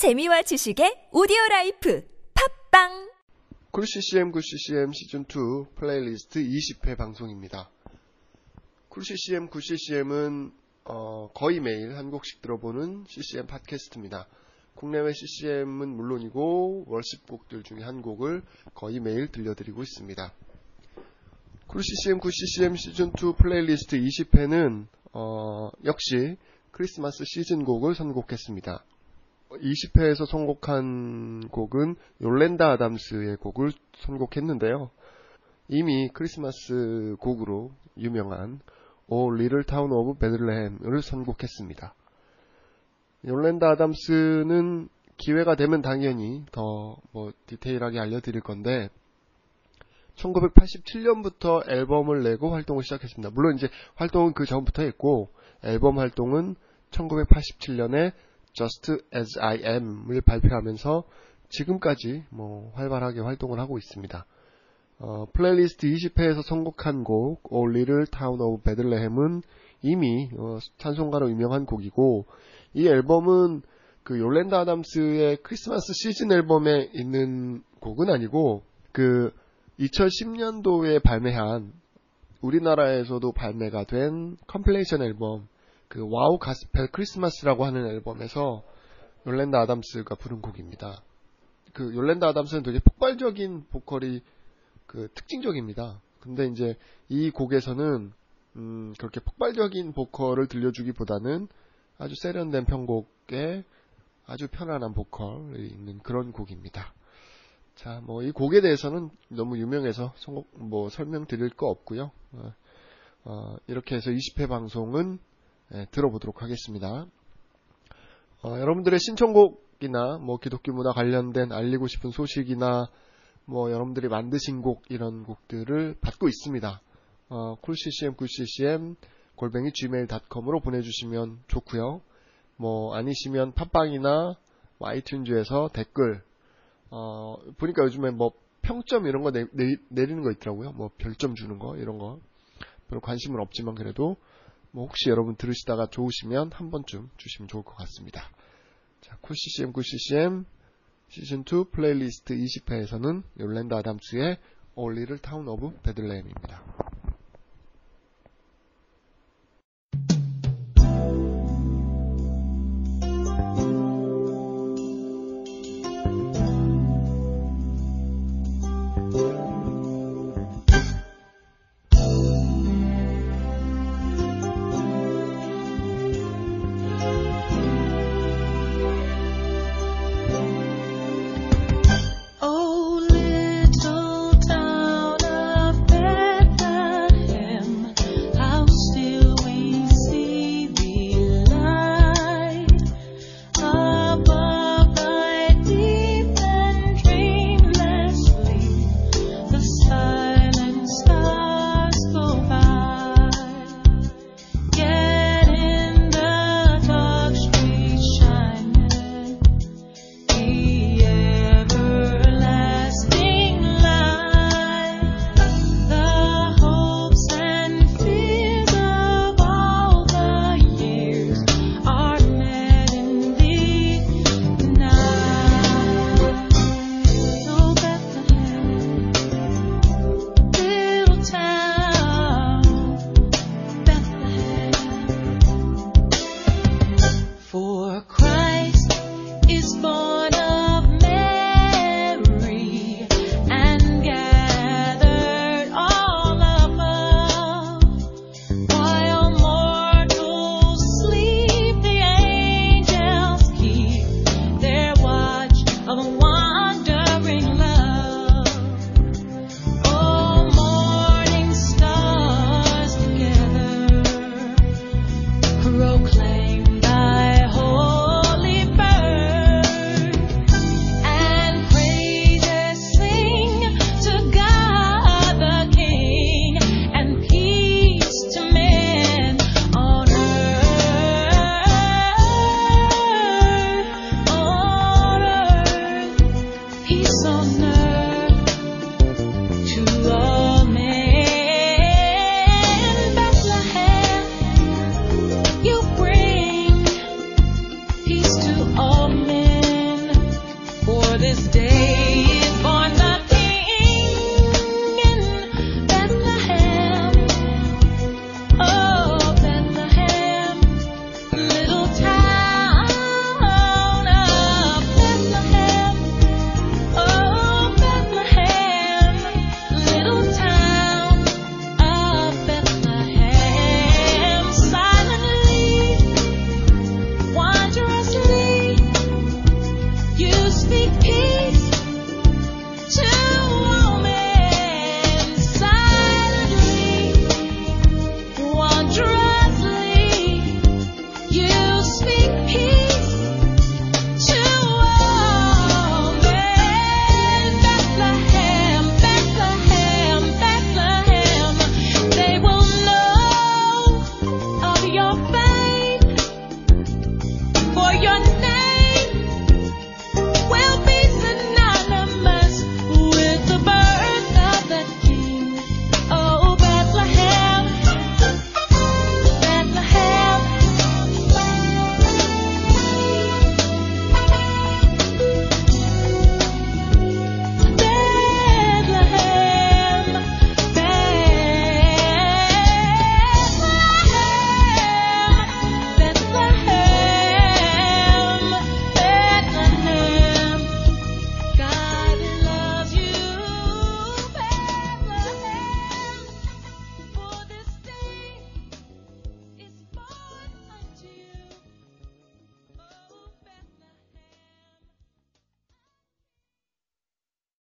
재미와 지식의 오디오 라이프 팟빵 Cool CCM Good CCM 시즌 2 플레이리스트 20회 방송입니다. Cool CCM Good CCM은 어, 거의 매일 한 곡씩 들어보는 CCM 팟캐스트입니다. 국내외 CCM은 물론이고 worship 곡들 중에 한 곡을 거의 매일 들려드리고 있습니다. Cool CCM Good CCM 시즌 2 플레이리스트 20회는 어, 역시 크리스마스 시즌 곡을 선곡했습니다. 20회에서 선곡한 곡은 욜랜다 아담스의 곡을 선곡했는데요. 이미 크리스마스 곡으로 유명한 O Little Town of Bethlehem을 선곡했습니다. 욜랜다 아담스는 기회가 되면 당연히 더 뭐 디테일하게 알려드릴 건데 1987년부터 앨범을 내고 활동을 시작했습니다. 물론 이제 활동은 그 전부터 했고 앨범 활동은 1987년에 Just As I Am을 발표하면서 지금까지 뭐 활발하게 활동을 하고 있습니다. 어, 플레이리스트 20회에서 선곡한 곡 O Little Town of Bethlehem은 이미 어, 찬송가로 유명한 곡이고 이 앨범은 그 욜랜다 아담스의 크리스마스 시즌 앨범에 있는 곡은 아니고 그 2010년도에 발매한 우리나라에서도 발매가 된 compilation 앨범 그 WOW Gospel Christmas라고 하는 앨범에서 욜랜다 아담스가 부른 곡입니다. 그 욜랜다 아담스는 되게 폭발적인 보컬이 그 특징적입니다. 근데 이제 이 곡에서는 음 그렇게 폭발적인 보컬을 들려주기보다는 아주 세련된 편곡에 아주 편안한 보컬이 있는 그런 곡입니다. 자, 뭐 이 곡에 대해서는 너무 유명해서 뭐 설명드릴 거 없고요. 어, 어, 이렇게 해서 20회 방송은 예, 들어보도록 하겠습니다. 어, 여러분들의 신청곡이나 뭐 기독교 문화 관련된 알리고 싶은 소식이나 뭐 여러분들이 만드신 곡 이런 곡들을 받고 있습니다. 어, 쿨ccm 9ccm 골뱅이 gmail.com으로 보내주시면 좋고요. 뭐 아니시면 팟빵이나 뭐 아이튠즈에서 댓글 어, 보니까 요즘에 뭐 평점 이런 거 내, 내 리는 거 있더라고요. 뭐 별점 주는 거 이런 거 별로 관심은 없지만 그래도 뭐 혹시 여러분 들으시다가 좋으시면 한 번쯤 주시면 좋을 것 같습니다. 자, Cool CCM, Good CCM 시즌2 플레이리스트 20회에서는 욜랜다 아담스의 Little Town of Bethlehem입니다.